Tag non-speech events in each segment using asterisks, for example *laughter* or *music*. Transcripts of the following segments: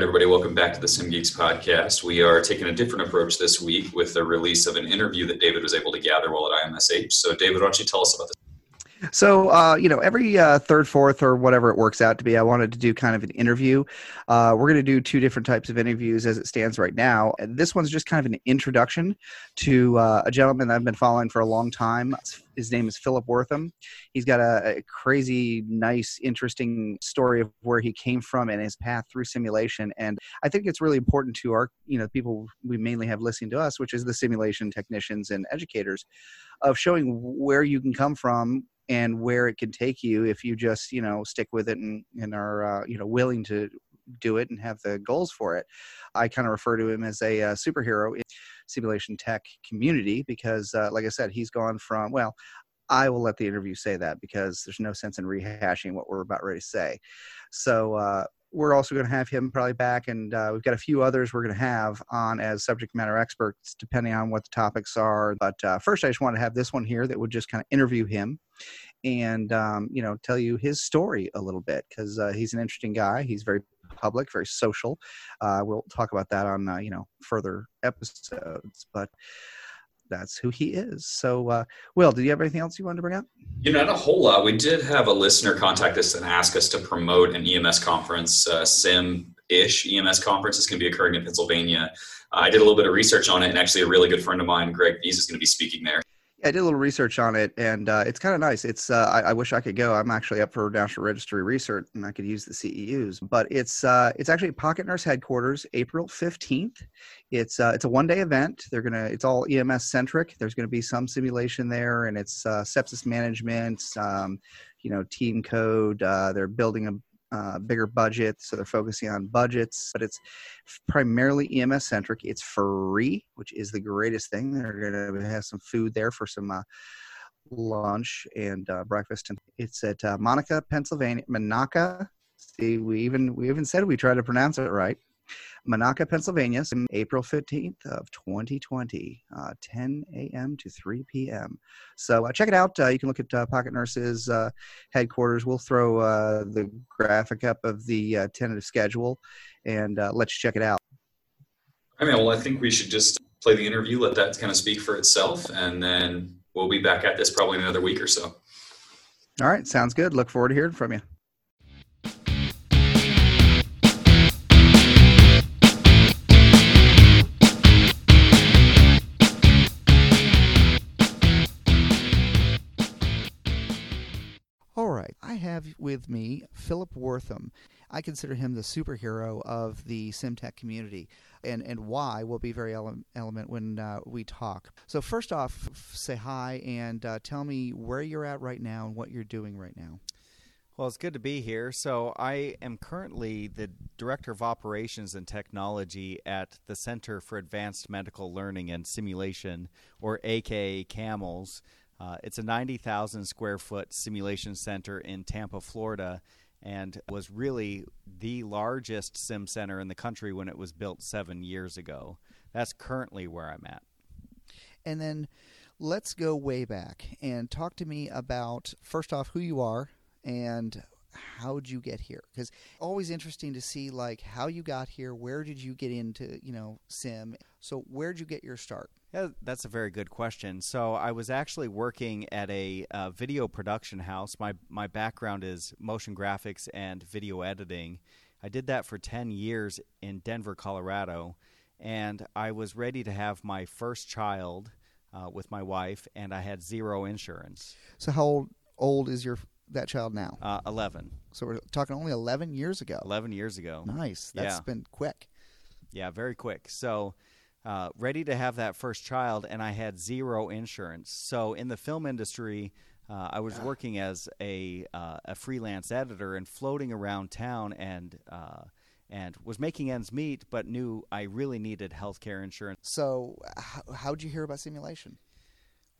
right, everybody, welcome back to the Sim Geeks podcast. We are taking a different approach this week with the release of an interview that David was able to gather while at IMSH. So, David, why don't you tell us about this? So, uh, you know, every uh, third, fourth, or whatever it works out to be, I wanted to do kind of an interview. Uh, we're going to do two different types of interviews as it stands right now. And this one's just kind of an introduction to uh, a gentleman I've been following for a long time. His name is Philip Wortham. He's got a, a crazy, nice, interesting story of where he came from and his path through simulation. And I think it's really important to our, you know, people we mainly have listening to us, which is the simulation technicians and educators, of showing where you can come from and where it can take you if you just you know stick with it and, and are uh, you know willing to do it and have the goals for it. I kind of refer to him as a uh, superhero in simulation tech community because uh, like i said he's gone from well i will let the interview say that because there's no sense in rehashing what we're about ready to say. So uh, we're also going to have him probably back, and uh, we've got a few others we're going to have on as subject matter experts, depending on what the topics are. But uh, first, I just want to have this one here that would just kind of interview him and um, you know tell you his story a little bit because uh, he's an interesting guy. He's very public, very social. Uh, we'll talk about that on uh, you know further episodes, but that's who he is. So, uh, Will, did you have anything else you wanted to bring up? You know, not a whole lot. We did have a listener contact us and ask us to promote an EMS conference, uh, Sim ish EMS conference is going to be occurring in Pennsylvania. Uh, I did a little bit of research on it, and actually, a really good friend of mine, Greg Vies, is going to be speaking there. I did a little research on it, and uh, it's kind of nice. It's uh, I, I, wish I could go. I'm actually up for National Registry research, and I could use the CEUs. But it's uh, it's actually Pocket Nurse headquarters, April 15th. It's uh, it's a one day event. They're gonna it's all EMS centric. There's gonna be some simulation there, and it's uh, sepsis management, um, you know, team code. Uh, they're building a uh, bigger budget, so they're focusing on budgets. But it's primarily EMS centric. It's free, which is the greatest thing. They're to have some food there for some uh, lunch and uh, breakfast, and it's at uh, Monica, Pennsylvania. Monaca. See, we even we even said we tried to pronounce it right. Monaca, Pennsylvania, April 15th of 2020, uh, 10 a.m. to 3 p.m. So uh, check it out. Uh, you can look at uh, Pocket Nurse's uh, headquarters. We'll throw uh, the graphic up of the tentative schedule and let you check it out. I mean, well, I think we should just play the interview, let that kind of speak for itself, and then we'll be back at this probably in another week or so. All right, sounds good. Look forward to hearing from you. Have with me Philip Wortham. I consider him the superhero of the SimTech community, and, and why will be very ele- element when uh, we talk. So, first off, say hi and uh, tell me where you're at right now and what you're doing right now. Well, it's good to be here. So, I am currently the Director of Operations and Technology at the Center for Advanced Medical Learning and Simulation, or AKA CAMLS. Uh, it's a 90,000 square foot simulation center in Tampa, Florida, and was really the largest sim center in the country when it was built seven years ago. That's currently where I'm at. And then let's go way back and talk to me about first off who you are and how'd you get here because always interesting to see like how you got here where did you get into you know sim so where'd you get your start yeah, that's a very good question. So I was actually working at a uh, video production house. My my background is motion graphics and video editing. I did that for 10 years in Denver, Colorado, and I was ready to have my first child uh, with my wife, and I had zero insurance. So how old, old is your that child now? Uh, 11. So we're talking only 11 years ago. 11 years ago. Nice. That's yeah. been quick. Yeah, very quick. So uh, ready to have that first child, and I had zero insurance. So in the film industry, uh, I was working as a uh, a freelance editor and floating around town and uh, and was making ends meet, but knew I really needed healthcare insurance. So, how did you hear about simulation?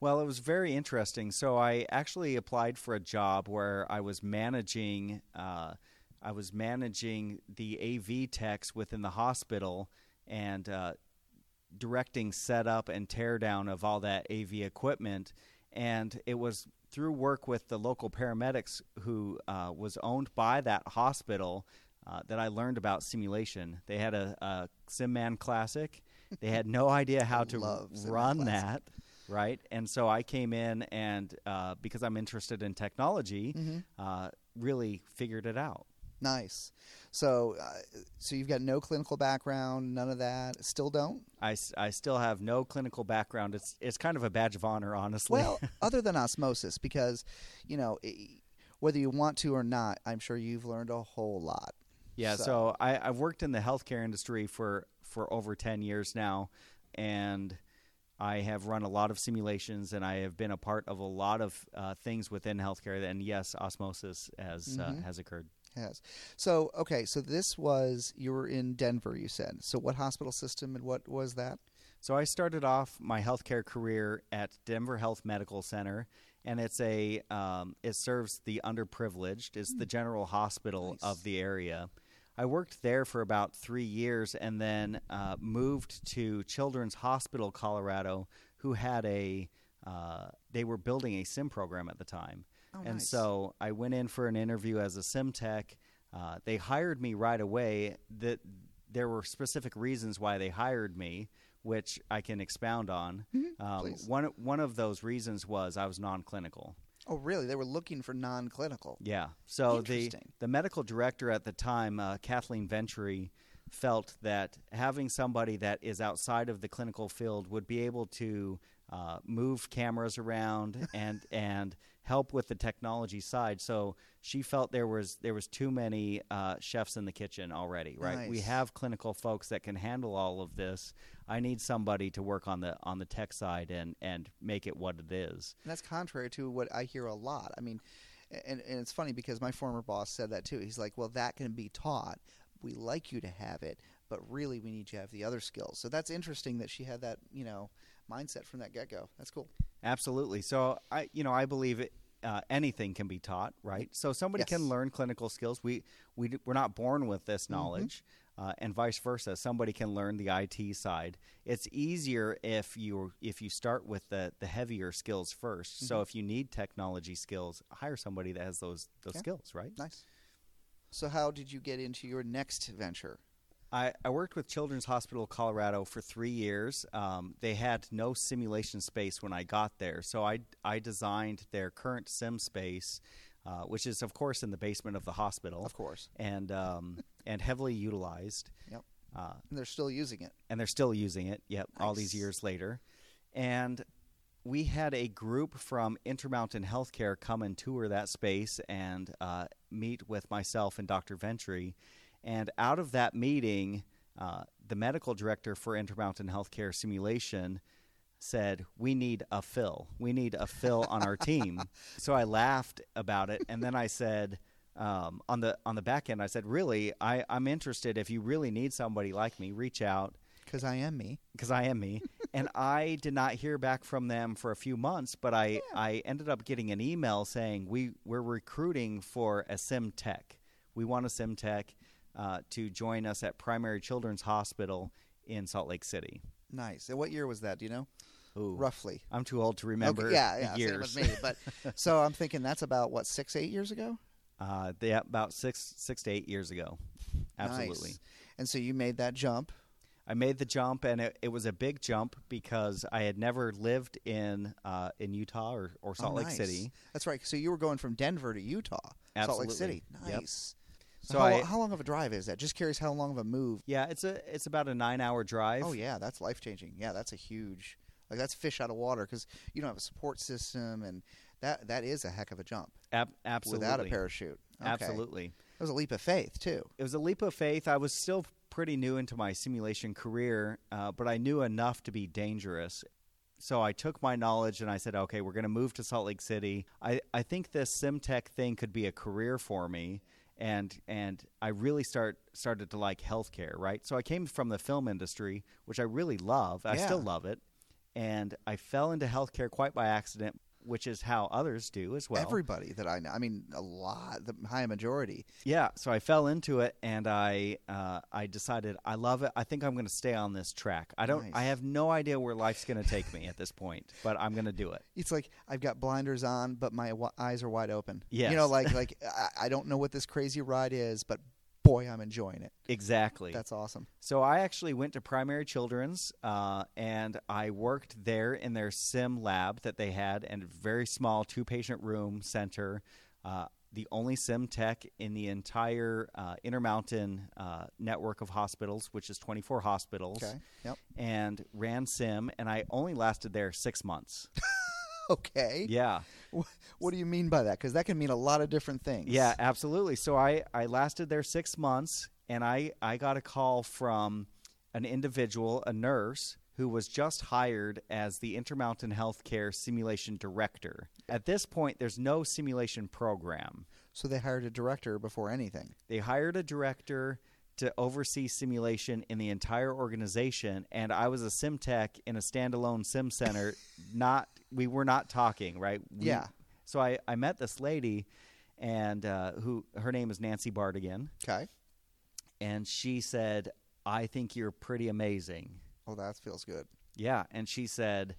Well, it was very interesting. So I actually applied for a job where I was managing. Uh, I was managing the AV techs within the hospital, and uh, directing setup and teardown of all that AV equipment. And it was through work with the local paramedics who uh, was owned by that hospital. uh, that I learned about simulation. They had a, a SimMan Classic. They had no *laughs* idea how to run Classic. that, right? And so I came in and uh, because I'm interested in technology, Mm-hmm. uh, really figured it out. Nice. So, uh, so you've got no clinical background, none of that. Still don't. I, I still have no clinical background. It's it's kind of a badge of honor, honestly. Well, *laughs* other than osmosis, because you know i- whether you want to or not, I'm sure you've learned a whole lot. Yeah, so, I, I've worked in the healthcare industry for, for over 10 years now, and I have run a lot of simulations, and I have been a part of a lot of uh, things within healthcare. And yes, osmosis has uh, has occurred. Has. So, okay, so this was you were in Denver, you said. So, what hospital system and what was that? So I started off my healthcare career at Denver Health Medical Center, and it's a um, it serves the underprivileged. It's the general hospital Nice. of the area. I worked there for about three years, and then uh, moved to Children's Hospital Colorado, who had a uh, they were building a sim program at the time, Oh, and nice. so I went in for an interview as a sim tech. Uh, they hired me right away. That there were specific reasons why they hired me, which I can expound on. Um, Mm-hmm. please. one one of those reasons was I was non-clinical. Oh, really? They were looking for non-clinical. Yeah. So the the medical director at the time, uh, Kathleen Venturi, felt that having somebody that is outside of the clinical field would be able to uh, move cameras around *laughs* and and help with the technology side. So she felt there was there was too many uh, chefs in the kitchen already. Right. We have clinical folks that can handle all of this. I need somebody to work on the on the tech side and and make it what it is. And that's contrary to what I hear a lot. I mean, and, and it's funny because my former boss said that too. He's like, well, that can be taught. We like you to have it, but really we need you to have the other skills. So that's interesting that she had that, you know, mindset from that get go. That's cool. Absolutely. So I, you know, I believe it, uh, anything can be taught, right? So somebody can learn clinical skills. We we we're not born with this Mm-hmm. knowledge, uh, and vice versa. Somebody can learn the IT side. It's easier if you if you start with the the heavier skills 1st So if you need technology skills, hire somebody that has those those Mm-hmm. Yeah. skills, right? Nice. So how did you get into your next venture? I, I worked with Children's Hospital Colorado for three years. Um, they had no simulation space when I got there, so I, I designed their current sim space, uh, which is of course in the basement of the hospital, Of course. and um, and heavily utilized. Yep. Uh, And they're still using it. and they're still using it. Yep, all these years later, and we had a group from Intermountain Healthcare come and tour that space and uh, meet with myself and Dr. Ventry. And out of that meeting, uh, the medical director for Intermountain Healthcare Simulation said, "We need a fill. We need a fill on our team." *laughs* So I laughed about it, and then I said. Um, on the on the back end, I said, "Really, I, I'm interested. If you really need somebody like me, reach out Because I am me. because I am me. *laughs* and I did not hear back from them for a few months, but I, I ended up getting an email saying we we're recruiting for a sim tech. We want a sim tech uh, to join us at Primary Children's Hospital in Salt Lake City. Nice. And what year was that? Do you know? Ooh, Roughly. I'm too old to remember Okay, yeah, yeah, years. same with me. But *laughs* so I'm thinking that's about what six, eight years ago. uh, they, about six six to eight years ago. Absolutely. Nice. And so you made that jump. I made the jump, and it, it was a big jump because I had never lived in uh, in Utah or, or Salt Oh, Lake nice. City. That's right. So you were going from Denver to Utah, Salt Lake Absolutely. City. Nice. So how, I- how long of a drive is that? Just curious, how long of a move? Yeah, it's a it's about a nine hour drive. Oh yeah, that's life changing. Yeah, that's a huge, like that's fish out of water because you don't have a support system, and that that is a heck of a jump Ab- absolutely. without a parachute. Okay. Absolutely. It was a leap of faith too. It was a leap of faith. I was still pretty new into my simulation career, uh, but I knew enough to be dangerous. So I took my knowledge and I said, okay, we're going to move to Salt Lake City. I, I think this SimTech thing could be a career for me. And and I really start started to like healthcare, right? So I came from the film industry, which I really love. I Yeah. still love it. And I fell into healthcare quite by accident, which is how others do as well. Everybody that I know, I mean, a lot, the high majority. Yeah, so I fell into it, and I uh, I decided I love it. I think I'm going to stay on this track. I don't. Nice. I have no idea where life's going to take me at this point, but I'm going to do it. It's like I've got blinders on, but my w- eyes are wide open. Yeah, You know, like *laughs* like I, I don't know what this crazy ride is, but boy, I'm enjoying it. Exactly. That's awesome. So I actually went to Primary Children's, uh, and I worked there in their sim lab that they had, and a very small two patient room center. Uh, the only sim tech in the entire uh, Intermountain uh, network of hospitals, which is 24 hospitals, Okay. Yep. and ran sim, and I only lasted there six months. *laughs* *laughs* Okay. yeah. What do you mean by that? Because that can mean a lot of different things. Yeah, absolutely. So I, I lasted there six months, and I, I got a call from an individual, a nurse, who was just hired as the Intermountain Healthcare Simulation Director. At this point, there's no simulation program. So they hired a director before anything. They hired a director to oversee simulation in the entire organization, and I was a sim tech in a standalone sim center. *laughs* not we were not talking, right? We- Yeah. So I, I met this lady, and uh, who her name is Nancy Bardigan, Okay. and she said, "I think you're pretty amazing." Oh, that feels good. Yeah, and she said,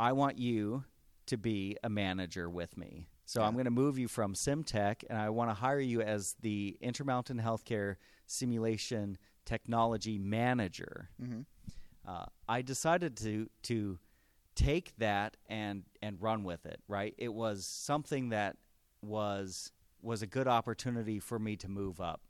"I want you to be a manager with me. So I'm going to move you from SimTech, and I want to hire you as the Intermountain Healthcare Simulation Technology Manager." hmm Uh, I decided to to take that and and run with it. Right, it was something that was was a good opportunity for me to move up.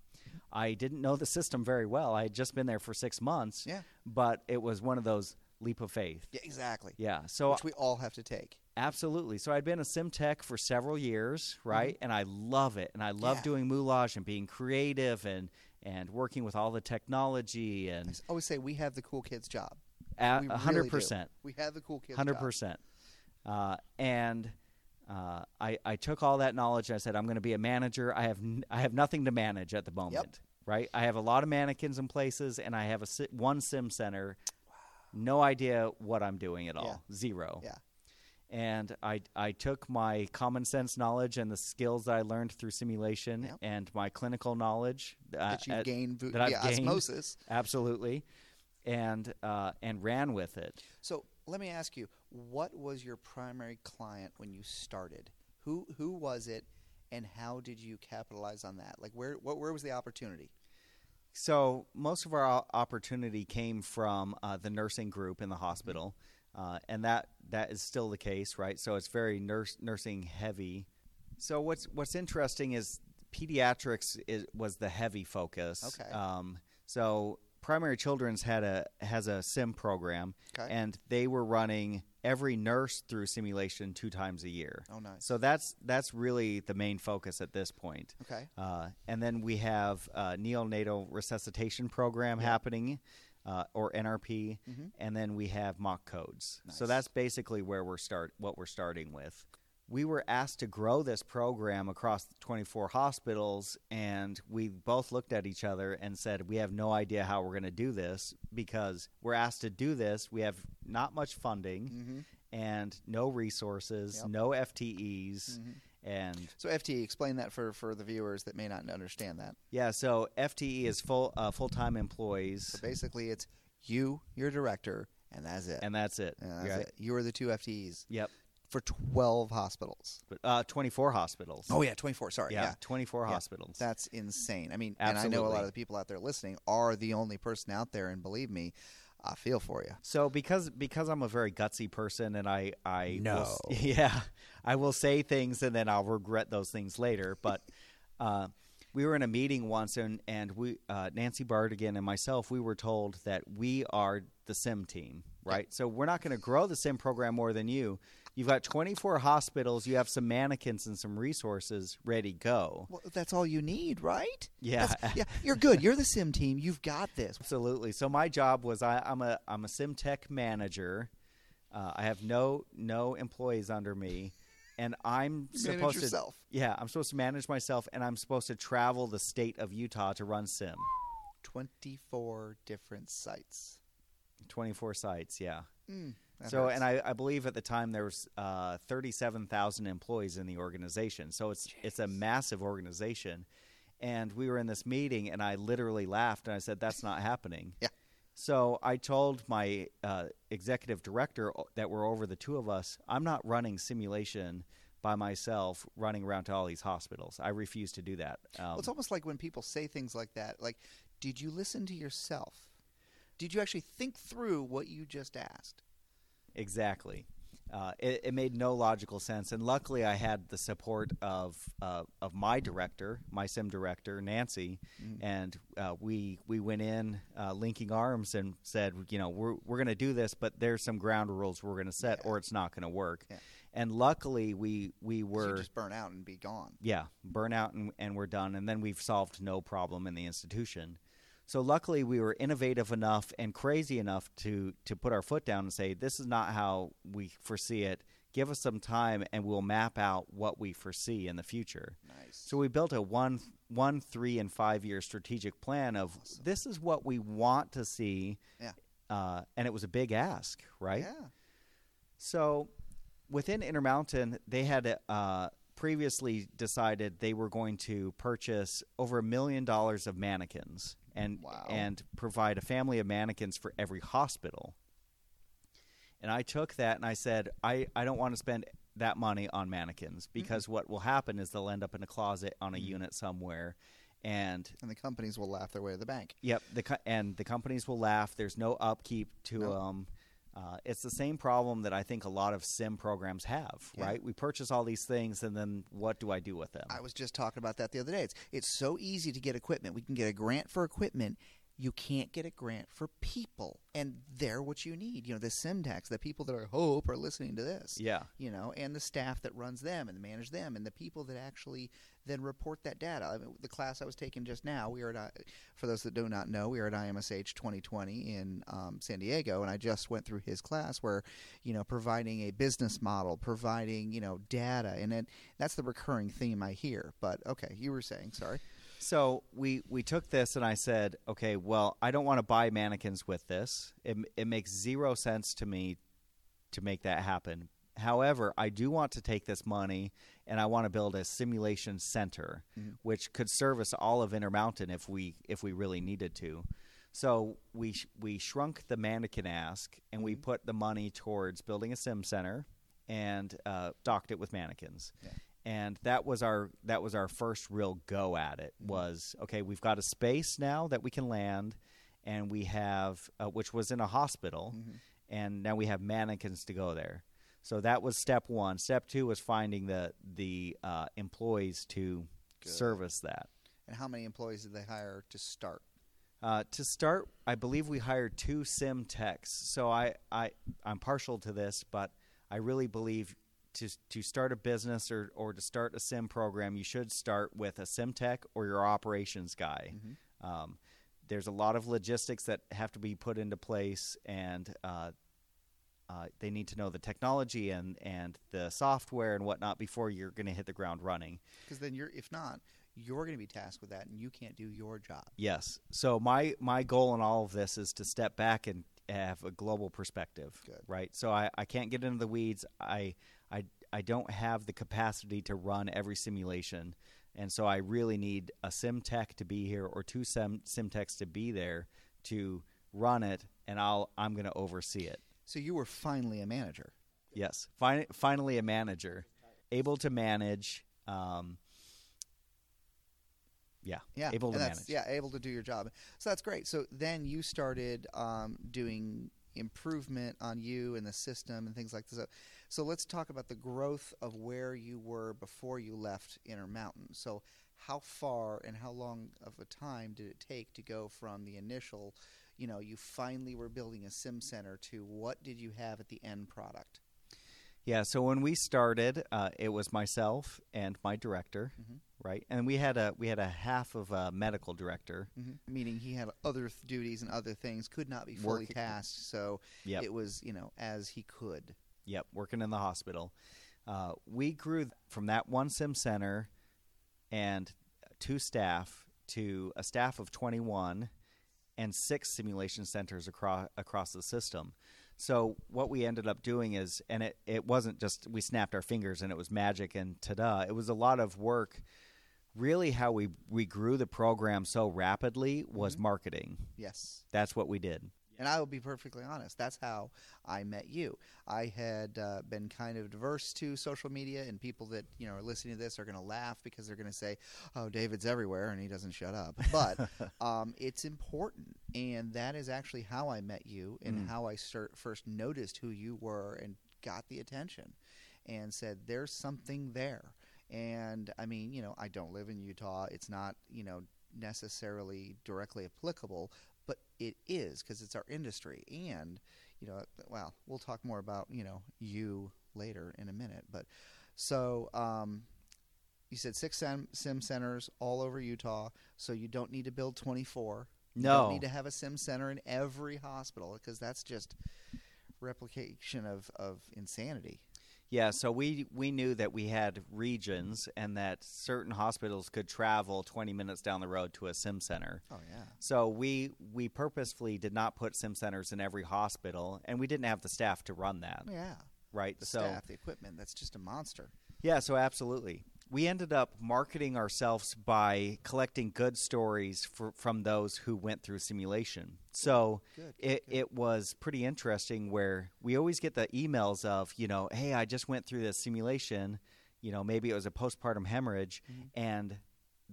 I didn't know the system very well. I had just been there for six months, Yeah. but it was one of those leap of faith. Yeah, exactly. Yeah. So Which we all have to take. Absolutely. So I'd been a sim tech for several years, right? And I love it. And I love Yeah. doing moulage and being creative and and working with all the technology and s- always say we have the cool kids job. a We a really hundred percent. We have the cool kids Hundred job. percent. Uh, and uh, I I took all that knowledge. and I said I'm going to be a manager. I have n- I have nothing to manage at the moment. yep. Right. I have a lot of mannequins in places, and I have a si- one sim center. No idea what I'm doing at all. Zero. Yeah. And I I took my common sense knowledge and the skills that I learned through simulation Yep. and my clinical knowledge uh, That you at- gain vo- that I've gained. osmosis. absolutely, and uh, and ran with it. So let me ask you, what was your primary client when you started? Who who was it, and how did you capitalize on that? Like where what, where was the opportunity? So most of our opportunity came from uh, the nursing group in the hospital, uh, and that that is still the case, right? So it's very nurse nursing heavy. So what's what's interesting is pediatrics is, was the heavy focus. Okay. Um, so primary children's had a has a sim program, Okay. and they were running every nurse through simulation two times a year. Oh, nice. So that's that's really the main focus at this point. Okay. Uh, and then we have uh, neonatal resuscitation program happening, uh, or NRP, Mhm. and then we have mock codes. So that's basically where we're start what we're starting with. We were asked to grow this program across 24 hospitals, and we both looked at each other and said, "We have no idea how we're going to do this because we're asked to do this. We have not much funding Mm-hmm. and no resources, Yep. no FTEs, Mhm. And So FTE, explain that for for the viewers that may not understand that. Yeah, so FTE is full uh, full time employees, So basically, it's you, your director, and that's it. and that's it. And that's right? it. You are the two FTEs Yep. for twelve hospitals. But, uh, twenty four hospitals. Oh yeah, twenty four. Sorry. yeah, yeah. twenty four Yeah. hospitals. That's insane. I mean, and I know a lot of the people out there listening are the only person out there, and believe me, I feel for you. so because because I'm a very gutsy person, and I I will No. s- *laughs* yeah I will say things and then I'll regret those things later. But *laughs* uh, we were in a meeting once, and and we uh, Nancy Bardigan and myself we were told that we are the sim team, right? So we're not going to grow the sim program more than you. You've got 24 hospitals. You have some mannequins and some resources ready go. Well, that's all you need, right? Yeah. That's- yeah. You're good. You're the sim team. You've got this. Absolutely. So my job was I, I'm a I'm a sim tech manager. Uh, I have no no employees under me, and I'm manage supposed yourself. to yeah I'm supposed to manage myself, and I'm supposed to travel the state of Utah to run sim. Twenty-four different sites. 24 sites, yeah. Mm, so, hurts. and I, I believe at the time there was uh, 37,000 employees in the organization. So it's it's a massive organization. And we were in this meeting, and I literally laughed, and I said, "That's not happening." *laughs* Yeah. So I told my uh, executive director that were over the two of us, "I'm not running simulation by myself running around to all these hospitals. I refuse to do that. Um, well, it's almost like when people say things like that. Like, did you listen to yourself? Did you actually think through what you just asked? Exactly. Uh, it, it, made no logical sense, and luckily I had the support of uh, of my director, my sim director, Nancy, mm. and uh, we we went in uh, linking arms and said, you know, we're we're going to do this, but there's some ground rules we're going to set, yeah. or it's not going to work. Yeah. And luckily, we we were just burn out and be gone. Yeah, burn out and, and we're done, and then we've solved no problem in the institution. So luckily, we were innovative enough and crazy enough to to put our foot down and say, "This is not how we foresee it. Give us some time, and we'll map out what we foresee in the future." Nice. So we built a one, one, three, and five year strategic plan of awesome. this is what we want to see. Yeah. Uh, and it was a big ask, right? Yeah. So within Intermountain, they had uh, previously decided they were going to purchase over a million dollars of mannequins and wow. and provide a family of mannequins for every hospital. And I took that and I said, I, I don't want to spend that money on mannequins mm-hmm. because mm-hmm. what will happen is they'll end up in a closet on a mm-hmm. unit somewhere and and the companies will laugh their way to the bank. Yep, the and the companies will laugh. There's no upkeep to them. Uh, it's the same problem that I think a lot of sim programs have, yeah. right? We purchase all these things, and then what do I do with them? I was just talking about that the other day. It's it's so easy to get equipment. We can get a grant for equipment, you can't get a grant for people and they're what you need. You know the sim techs the people that i hope are listening to this yeah. you know and the staff that runs them and manage them and the people that actually then report that data. I mean, the class i was taking just now we are at for those that do not know we are at imsh 2020 in um, san diego and i just went through his class where you know providing a business model providing you know data and it, that's the recurring theme i hear. But okay you were saying sorry so we we took this and I said, okay, well, I don't want to buy mannequins with this. It it makes zero sense to me to make that happen. However, I do want to take this money and I want to build a simulation center, mm-hmm. which could service all of Intermountain if we if we really needed to. So we we shrunk the mannequin ask and we mm-hmm. put the money towards building a sim center and uh, stocked it with mannequins. Yeah and that was our that was our first real go at it mm-hmm. was okay we've got a space now that we can land and we have uh, which was in a hospital mm-hmm. and now we have mannequins to go there so that was step one step two was finding the the uh, employees to Good. service that and how many employees did they hire to start uh, to start i believe we hired two sim techs so I, I i'm partial to this but i really believe to to start a business or or to start a sim program, you should start with a sim tech or your operations guy. Mm-hmm. Um, there's a lot of logistics that have to be put into place, and uh, uh, they need to know the technology and and the software and whatnot before you're going to hit the ground running. Because then you're, if not, you're going to be tasked with that, and you can't do your job. Yes. So my my goal in all of this is to step back and have a global perspective. Good. Right. So I, I can't get into the weeds. I I I don't have the capacity to run every simulation, and so I really need a sim tech to be here or two sim sim techs to be there to run it, and I'll I'm going to oversee it. So you were finally a manager. Yes, fin- finally a manager, able to manage. Um, yeah, yeah, able to manage. Yeah, able to do your job. So that's great. So then you started um, doing improvement on you and the system and things like this. So let's talk about the growth of where you were before you left Intermountain. So how far and how long of a time did it take to go from the initial, you know, you finally were building a sim center to what did you have at the end product? Yeah, so when we started, uh, it was myself and my director, mm-hmm. right? And we had a we had a half of a medical director, mm-hmm. meaning he had other th- duties and other things, could not be fully Work- tasked. So yep. it was you know as he could. Yep, working in the hospital. Uh, we grew from that one sim center and two staff to a staff of twenty one and six simulation centers across across the system. So what we ended up doing is, and it, it wasn't just we snapped our fingers and it was magic and ta-da. It was a lot of work. Really, how we we grew the program so rapidly was mm-hmm. marketing. Yes, that's what we did. And I will be perfectly honest. That's how I met you. I had uh, been kind of diverse to social media, and people that you know are listening to this are going to laugh because they're going to say, "Oh, David's everywhere and he doesn't shut up." But *laughs* um, it's important, and that is actually how I met you and Mm. how I start, first noticed who you were and got the attention, and said, "There's something there." And I mean, you know, I don't live in Utah. It's not, you know, necessarily directly applicable, but it is because it's our industry. And, you know, well, we'll talk more about, you know, you later in a minute. But so, um, you said six sim, sim centers all over Utah, so you don't need to build 24. You No. don't need to have a sim center in every hospital because that's just replication of, of insanity. Yeah, so we we knew that we had regions and that certain hospitals could travel 20 minutes down the road to a sim center. Oh, yeah. So we we purposefully did not put sim centers in every hospital, and we didn't have the staff to run that. Yeah. Right. The so staff, the equipment, that's just a monster. yeah, so absolutely. We ended up marketing ourselves by collecting good stories for, from those who went through simulation. So Good, it, good. it was pretty interesting where we always get the emails of, you know, hey, I just went through this simulation. You know, maybe it was a postpartum hemorrhage. Mm-hmm. And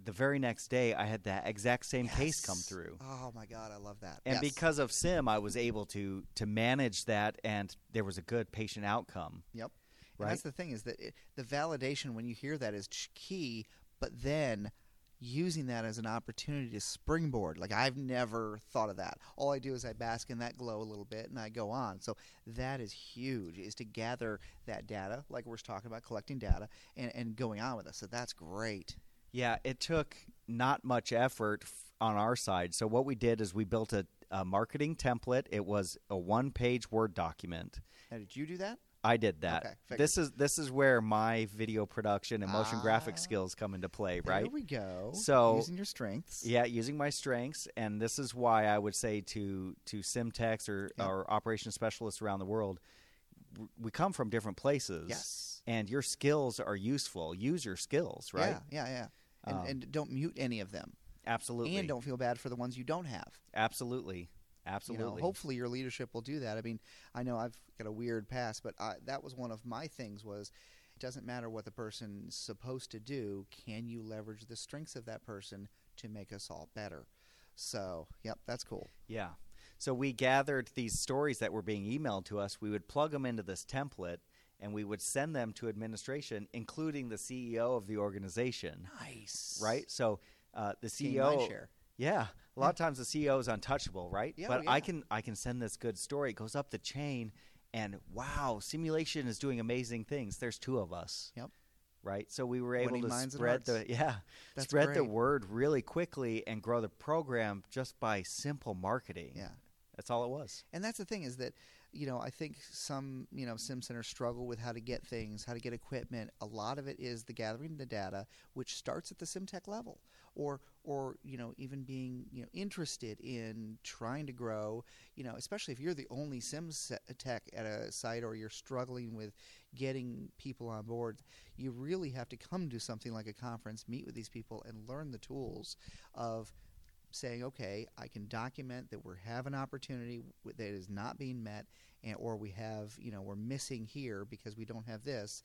the very next day, I had that exact same case come through. Oh my God, I love that. And Yes. because of sim, I was able to to manage that, and there was a good patient outcome. Yep. And Right? that's the thing is that it, the validation when you hear that is key, but then using that as an opportunity to springboard. Like I've never thought of that. All I do is I bask in that glow a little bit and I go on. So that is huge is to gather that data, like we're talking about collecting data and, and going on with it. So that's great. Yeah, it took not much effort f- on our side. So what we did is we built a, a marketing template. It was a one-page Word document. Now did you do that? I did that. Okay, this is this is where my video production and motion Ah. graphic skills come into play, right? There we go. So- using your strengths. Yeah, using my strengths, and this is why I would say to to sim techs or Yeah. or operations specialists around the world, we come from different places. Yes. and your skills are useful. Use your skills, right? Yeah, yeah, yeah. And, Um, and don't mute any of them. Absolutely, And don't feel bad for the ones you don't have. absolutely, You absolutely. know, hopefully your leadership will do that. I mean, I know I've got a weird past, but I, that was one of my things was it doesn't matter what the person's supposed to do. Can you leverage the strengths of that person to make us all better? So, yep, that's cool. Yeah. So we gathered these stories that were being emailed to us. We would plug them into this template and we would send them to administration, including the CEO of the organization. Nice. Right? So uh, the CEO. Yeah. A lot of times the CEO is untouchable, right? Yeah, but oh, I can I can send this good story. It goes up the chain and wow, simulation is doing amazing things. There's two of us. Yep. Right? So we were able Winning to spread the yeah, That's spread the word really quickly and grow the program just by simple marketing. Yeah. That's all it was. And that's the thing is that, you know, I think some, you know, sim centers struggle with how to get things, how to get equipment. A lot of it is the gathering the data, which starts at the SimTech level, or, or you know, even being, you know, interested in trying to grow. You know, especially if you're the only sim tech at a site, or you're struggling with getting people on board. You really have to come to something like a conference, meet with these people, and learn the tools of saying, okay, I can document that we have an opportunity that is not being met, and or we have, you know, we're missing here because we don't have this.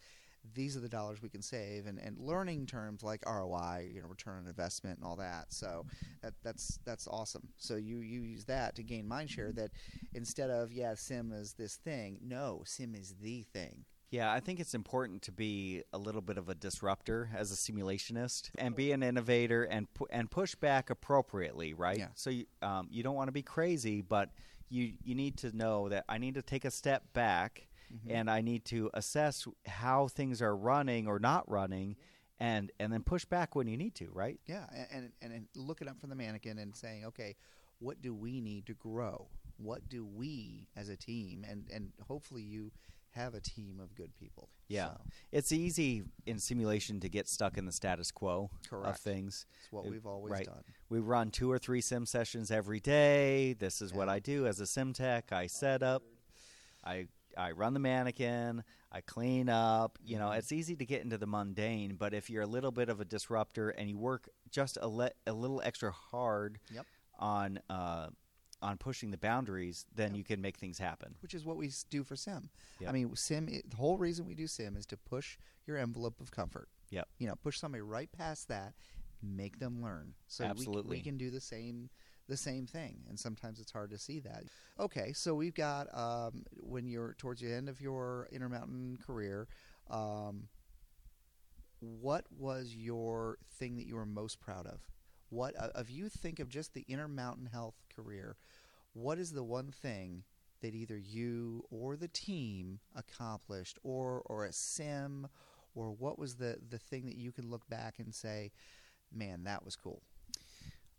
These are the dollars we can save, and, and learning terms like ROI, you know, return on investment, and all that. So that that's that's awesome. So you you use that to gain mind share. That instead of yeah, sim is this thing. No, sim is the thing. Yeah, I think it's important to be a little bit of a disruptor as a simulationist and be an innovator and pu- and push back appropriately, right? Yeah. So you, um, you don't want to be crazy, but you you need to know that I need to take a step back Mm-hmm. and I need to assess how things are running or not running, and and then push back when you need to, right? Yeah, and, and and looking up from the mannequin and saying, okay, what do we need to grow? What do we as a team, and and hopefully you have a team of good people. Yeah, So, it's easy in simulation to get stuck in the status quo of things. it's what It- we've always right. done. We run two or three sim sessions every day. This is what I do as a sim tech. I set up, I I run the mannequin, I clean up. You know, Mhm. it's easy to get into the mundane, but if you're a little bit of a disruptor and you work just a, le- a little extra hard Yep. on uh, on pushing the boundaries, then you can make things happen. which is what we do for sim. Yep. I mean, sim. i- The whole reason we do sim is to push your envelope of comfort. Yep. You know, push somebody right past that, make them learn. So we Absolutely. we, can do the same the same thing, and sometimes it's hard to see that. Okay, so we've got um, when you're towards the end of your Intermountain career. Um, what was your thing that you were most proud of? What uh, if you think of just the Intermountain Health career? What is the one thing that either you or the team accomplished, or or a sim, or what was the the thing that you can look back and say, "Man, that was cool."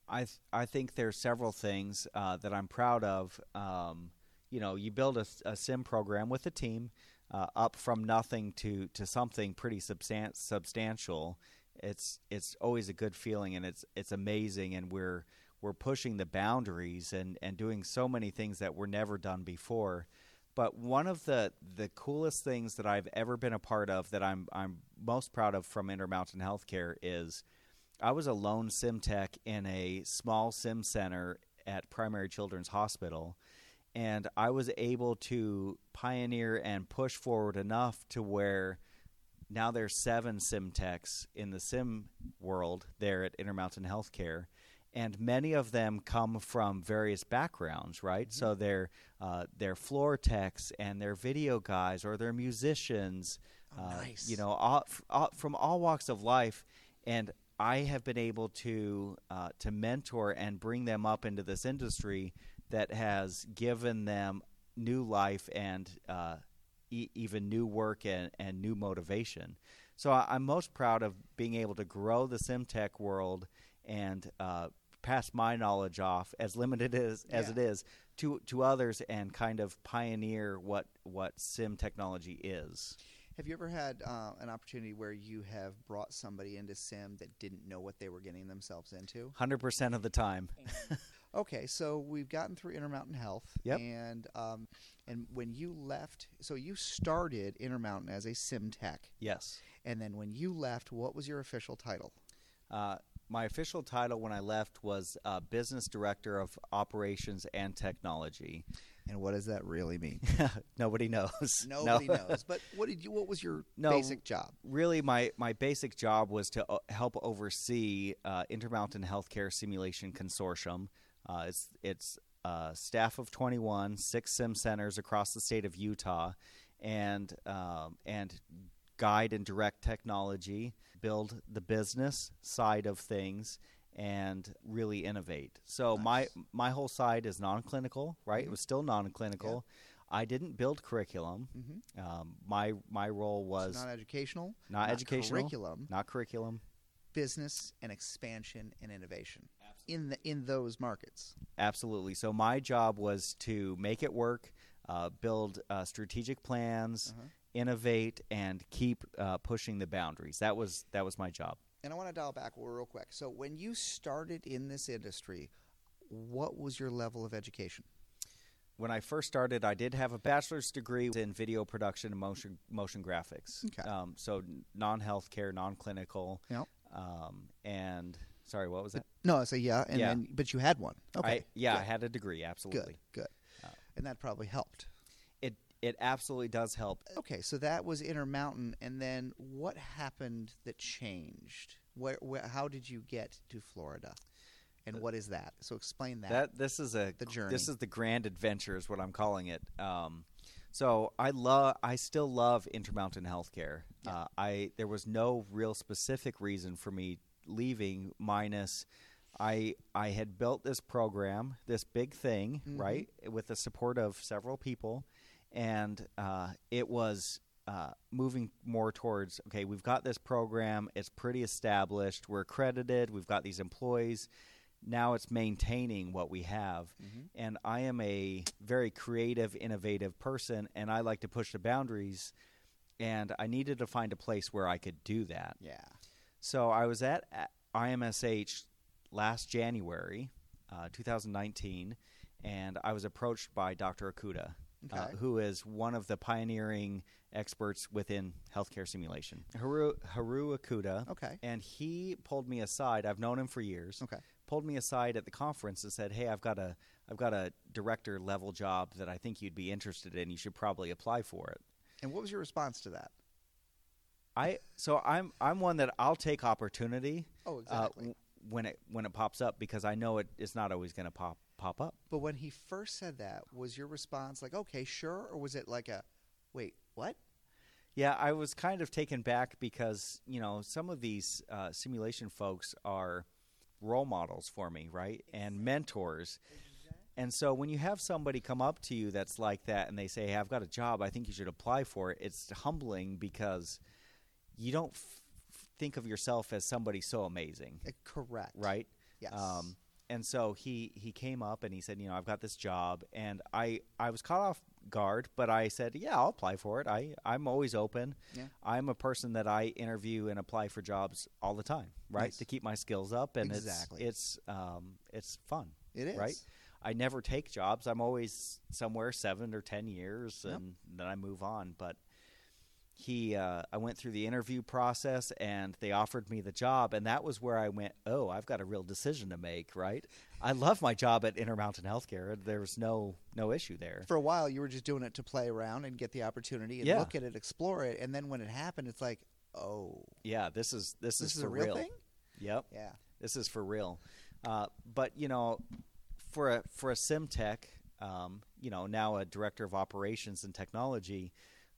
I th- I think there's several things uh, that I'm proud of. Um, you know, you build a, a sim program with a team uh, up from nothing to, to something pretty substan- substantial. It's it's always a good feeling, and it's it's amazing, and we're we're pushing the boundaries and, and doing so many things that were never done before. But one of the, the coolest things that I've ever been a part of that I'm I'm most proud of from Intermountain Healthcare is I was a lone sim tech in a small sim center at Primary Children's Hospital, and I was able to pioneer and push forward enough to where now there's seven sim techs in the sim world there at Intermountain Healthcare. And many of them come from various backgrounds, right? So they're uh, they're floor techs and they're video guys or they're musicians, Oh, uh, you know, all, all, from all walks of life. And I have been able to uh, to mentor and bring them up into this industry that has given them new life and uh, e- even new work and, and new motivation. So I, I'm most proud of being able to grow the SimTech world and uh, pass my knowledge off, as limited as, as Yeah. it is, to to others and kind of pioneer what what sim technology is. Have you ever had uh, an opportunity where you have brought somebody into sim that didn't know what they were getting themselves into? Hundred percent of the time. *laughs* Okay, so we've gotten through Intermountain Health, Yep. and um, and when you left, so you started Intermountain as a sim tech, yes. and then when you left, what was your official title? Uh, my official title when I left was uh, Business Director of Operations and Technology. And what does that really mean? *laughs* Nobody knows. *laughs* Nobody No. knows. But what did you? What was your *laughs* No. basic job? really my, my basic job was to uh, help oversee uh, Intermountain Healthcare Simulation Consortium. Uh, it's it's a staff of 21, six sim centers across the state of Utah, and um, and guide and direct technology, build the business side of things, and really innovate. So my my whole side is non-clinical, right? It was still non-clinical. I didn't build curriculum. Um, my my role was Not educational, not, educational curriculum, not curriculum business and expansion and innovation in the in those markets. absolutely so my job was to make it work uh, build uh, strategic plans Uh-huh. innovate and keep uh, pushing the boundaries that was that was my job And I want to dial back real quick. So when you started in this industry, what was your level of education? when I first started, I did have a bachelor's degree in video production and motion motion graphics. Okay. Um, so non healthcare, non clinical. Yep. Um, and sorry, what was that? No, I say yeah, and Yeah. then but you had one. Okay, I, yeah, I had a degree. Absolutely. good, good, Uh, and that probably helped. It absolutely does help. Okay, so that was Intermountain, and then what happened that changed? Where, where how did you get to Florida, and what is that? So explain that. That this is a The journey. This is the grand adventure, is what I'm calling it. Um, so I love, I still love Intermountain Healthcare. Yeah. Uh, I there was no real specific reason for me leaving, minus I I had built this program, this big thing, Mm-hmm. right, with the support of several people, and uh, it was. Uh, moving more towards okay, we've got this program. It's pretty established. We're accredited. We've got these employees now it's maintaining what we have and i am a very creative innovative person and i like to push the boundaries and i needed to find a place where i could do that yeah. so i was at at imsh last january uh, 2019 and i was approached by dr Okuda uh, who is one of the pioneering experts within healthcare simulation haru, haru Okuda Okay. and he pulled me aside i've known him for years Okay. pulled me aside at the conference and said, "Hey, I've got a I've got a director level job that I think you'd be interested in. You should probably apply for it. And what was your response to that? I so I'm I'm one that I'll take opportunity. Oh, uh, exactly. w- when it when it pops up because I know it it's not always going to pop pop up. But when he first said that, was your response like, "Okay, sure," or was it like a, "Wait, what?" Yeah, I was kind of taken back because you know some of these uh, simulation folks are role models for me, right, and mentors. And so when you have somebody come up to you that's like that, and they say, "Hey, I've got a job. I think you should apply for it," it's humbling because you don't f- think of yourself as somebody so amazing, Uh, correct. right? Yes. Um, and so he he came up and he said, you know, I've got this job, and I I was caught off guard, but I said, yeah, I'll apply for it. I I'm always open. Yeah. I'm a person that I interview and apply for jobs all the time, right, to keep my skills up, and Exactly. it's it's um it's fun. It is. right. I never take jobs. I'm always somewhere seven or ten years, Yep. and then I move on. But he, uh, I went through the interview process, and they offered me the job, and that was where I went. Oh, I've got a real decision to make. Right. I love my job at Intermountain Healthcare. There was no no issue there. For a while, you were just doing it to play around and get the opportunity and Yeah. look at it, explore it, and then when it happened, it's like, "Oh, Yeah. This is this, this is for a real, thing." Yep. Yeah. This is for real. Uh, but you know, for a for a sim tech, um, you know, now a director of operations and technology,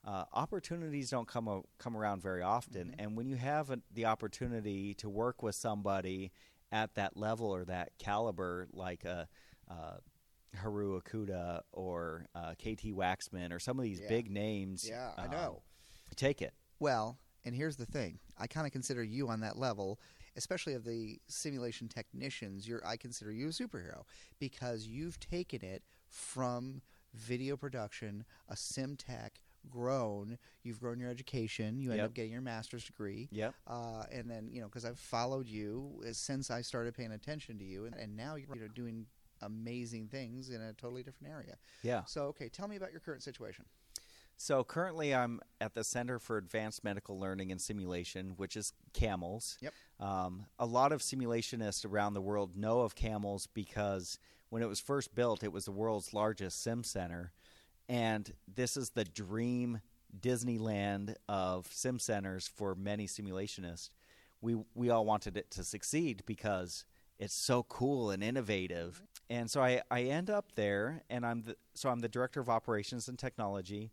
uh, opportunities don't come a, come around very often. And when you have a, the opportunity to work with somebody at that level or that caliber, like a uh, Haru Okuda or uh, KT Waxman or some of these Yeah. big names, Yeah, I um, know. Take it. Well, and here's the thing: I kind of consider you on that level, especially of the simulation technicians. You're, I consider you a superhero because you've taken it from video production, a sim tech, grown. You've grown your education. You end Yep. up getting your master's degree. Yep. Uh, and then you know, because I've followed you uh, since I started paying attention to you, and, and now you're you know, doing amazing things in a totally different area. Yeah. So, okay, tell me about your current situation. So currently, I'm at the Center for Advanced Medical Learning and Simulation, which is CAMLS. Yep. Um, a lot of simulationists around the world know of CAMLS because when it was first built, it was the world's largest sim center, and this is the dream Disneyland of sim centers for many simulationists. We we all wanted it to succeed because it's so cool and innovative. And so I, I end up there, and I'm the, so I'm the director of operations and technology,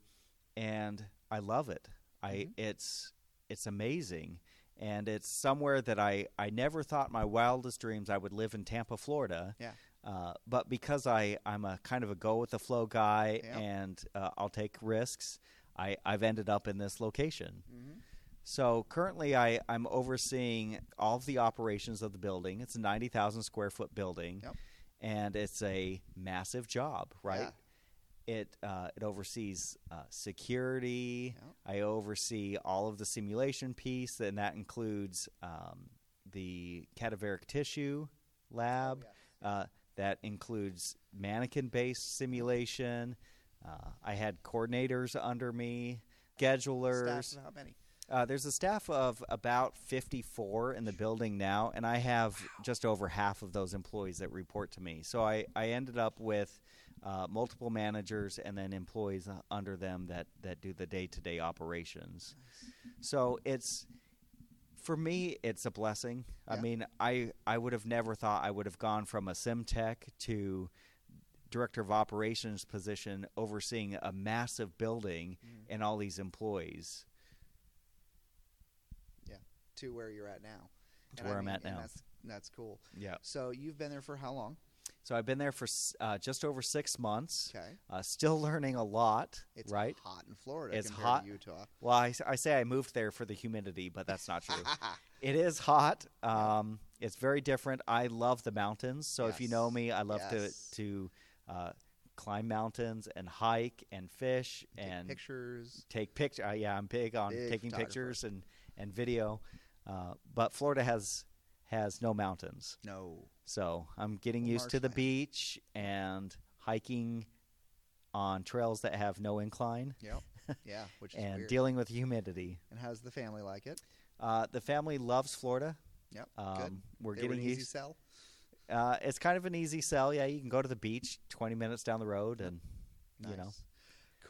and I love it. I mm-hmm. it's it's amazing, and it's somewhere that I I never thought my wildest dreams I would live in Tampa, Florida. Yeah. Uh, but because I I'm a kind of a go with the flow guy, Yeah. and uh, I'll take risks, I I've ended up in this location. Mm-hmm. So currently, I, I'm overseeing all of the operations of the building. It's a 90,000 square foot building, Yep. and it's a massive job, right? Yeah. It uh, it oversees uh, security. Yep. I oversee all of the simulation piece, and that includes um, the cadaveric tissue lab. Oh, yes. uh, that includes mannequin-based simulation. Uh, I had coordinators under me, schedulers. Staff how many? Uh, there's a staff of about 54 in the building now, and I have just over half of those employees that report to me. So I, I ended up with uh, multiple managers and then employees uh, under them that, that do the day to day operations. So it's for me, it's a blessing. I mean, I I would have never thought I would have gone from a sim tech to director of operations position overseeing a massive building Mm. and all these employees. Yeah, to where you're at now. To And where I I'm mean- at now. That's that's cool. Yeah. So you've been there for how long? So I've been there for uh, just over six months. Okay. Uh, still learning a lot. It's right. hot in Florida It's hot. to Utah. Well, I say I moved there for the humidity, but that's not true. *laughs* it is hot. Um, it's very different. I love the mountains. So if you know me, I love Yes. to to uh, climb mountains and hike and fish Take and pictures. take pictures. Uh, yeah, I'm big on Big taking pictures and and video. Uh, but Florida has has no mountains. No. So I'm getting used to the beach and hiking on trails that have no incline Yep. Yeah, *laughs* which is and weird. dealing with humidity. and how's the family like it? Uh, the family loves Florida. Yep. Um, good. we're They getting were an easy used. sell. Uh, it's kind of an easy sell. Yeah, you can go to the beach, twenty minutes down the road, and nice. you know.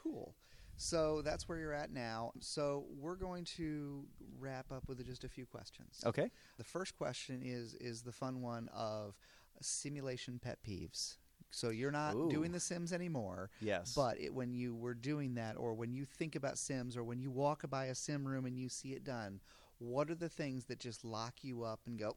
Cool. So that's where you're at now. So we're going to wrap up with just a few questions. Okay. The first question is is the fun one of simulation pet peeves. So you're not Ooh. doing the Sims anymore. Yes. But it, when you were doing that, or when you think about Sims, or when you walk by a Sim room and you see it done, what are the things that just lock you up and go?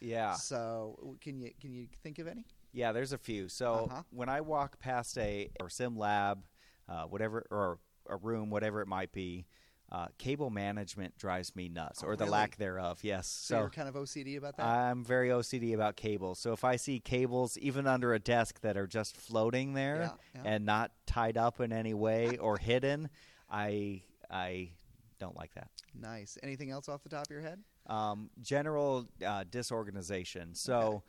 yeah. So can you can you think of any? Yeah, there's a few. So Uh-huh. when I walk past a or sim lab, uh, whatever, or a room, whatever it might be, uh, cable management drives me nuts, Oh, or the really? lack thereof. Yes. So, So, you're kind of OCD about that. I'm very OCD about cables. So if I see cables even under a desk that are just floating there Yeah, yeah. and not tied up in any way or *laughs* hidden, I I don't like that. nice. Anything else off the top of your head? um, general uh, disorganization. So Okay.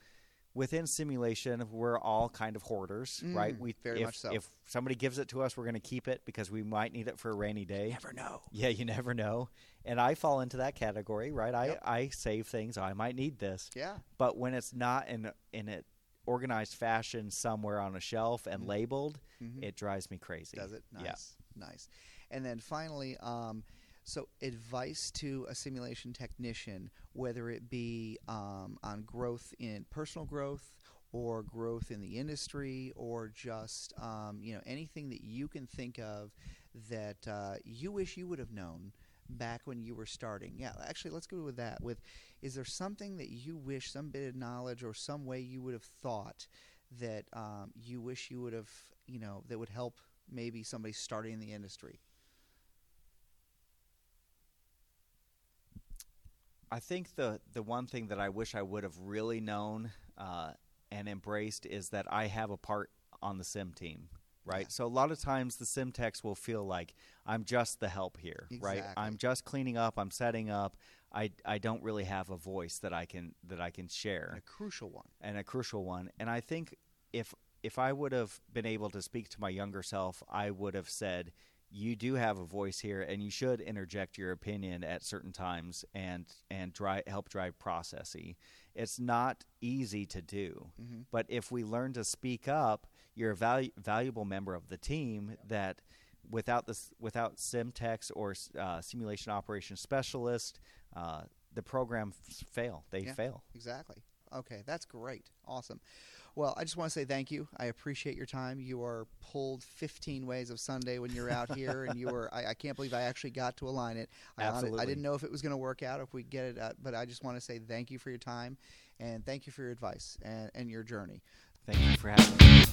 Within simulation, we're all kind of hoarders, right? Mm, We very if, much so. If somebody gives it to us, we're going to keep it because we might need it for a rainy day. Never know. Yeah, you never know. And I fall into that category, right? I, Yep. I save things. I might need this, Yeah. but when it's not in in an organized fashion somewhere on a shelf and labeled, Mhm. it drives me crazy. Does it? Nice. Yeah. Nice. And then finally, um, so advice to a simulation technician, whether it be um, on growth in personal growth or growth in the industry or just um, you know anything that you can think of that uh, you wish you would have known back when you were starting. Yeah, actually, let's go with that. With is there something that you wish, some bit of knowledge or some way you would have thought that um, you wish you would have, you know, that would help maybe somebody starting in the industry? I think the the one thing that I wish I would have really known uh, and embraced is that I have a part on the sim team, right? Yeah. So a lot of times the sim techs will feel like I'm just the help here, right? I'm just cleaning up, I'm setting up. I, I don't really have a voice that I can that I can share And a crucial one. and a crucial one. And I think if if I would have been able to speak to my younger self, I would have said, "You do have a voice here, and you should interject your opinion at certain times and and help drive processy." It's not easy to do, Mhm. but if we learn to speak up, you're a valu- valuable member of the team that. Without this, without SimTechs or uh, simulation operations specialist, uh, the program f- fail. They Yeah. fail. Exactly. Okay, that's great. Awesome. Well, I just want to say thank you. I appreciate your time. You are pulled 15 ways of Sunday when you're out here, and you were. I, I can't believe I actually got to align it. I, hon- I didn't know if it was going to work out, if we get it, out, but I just want to say thank you for your time, and thank you for your advice and, and your journey. Thank you for having me.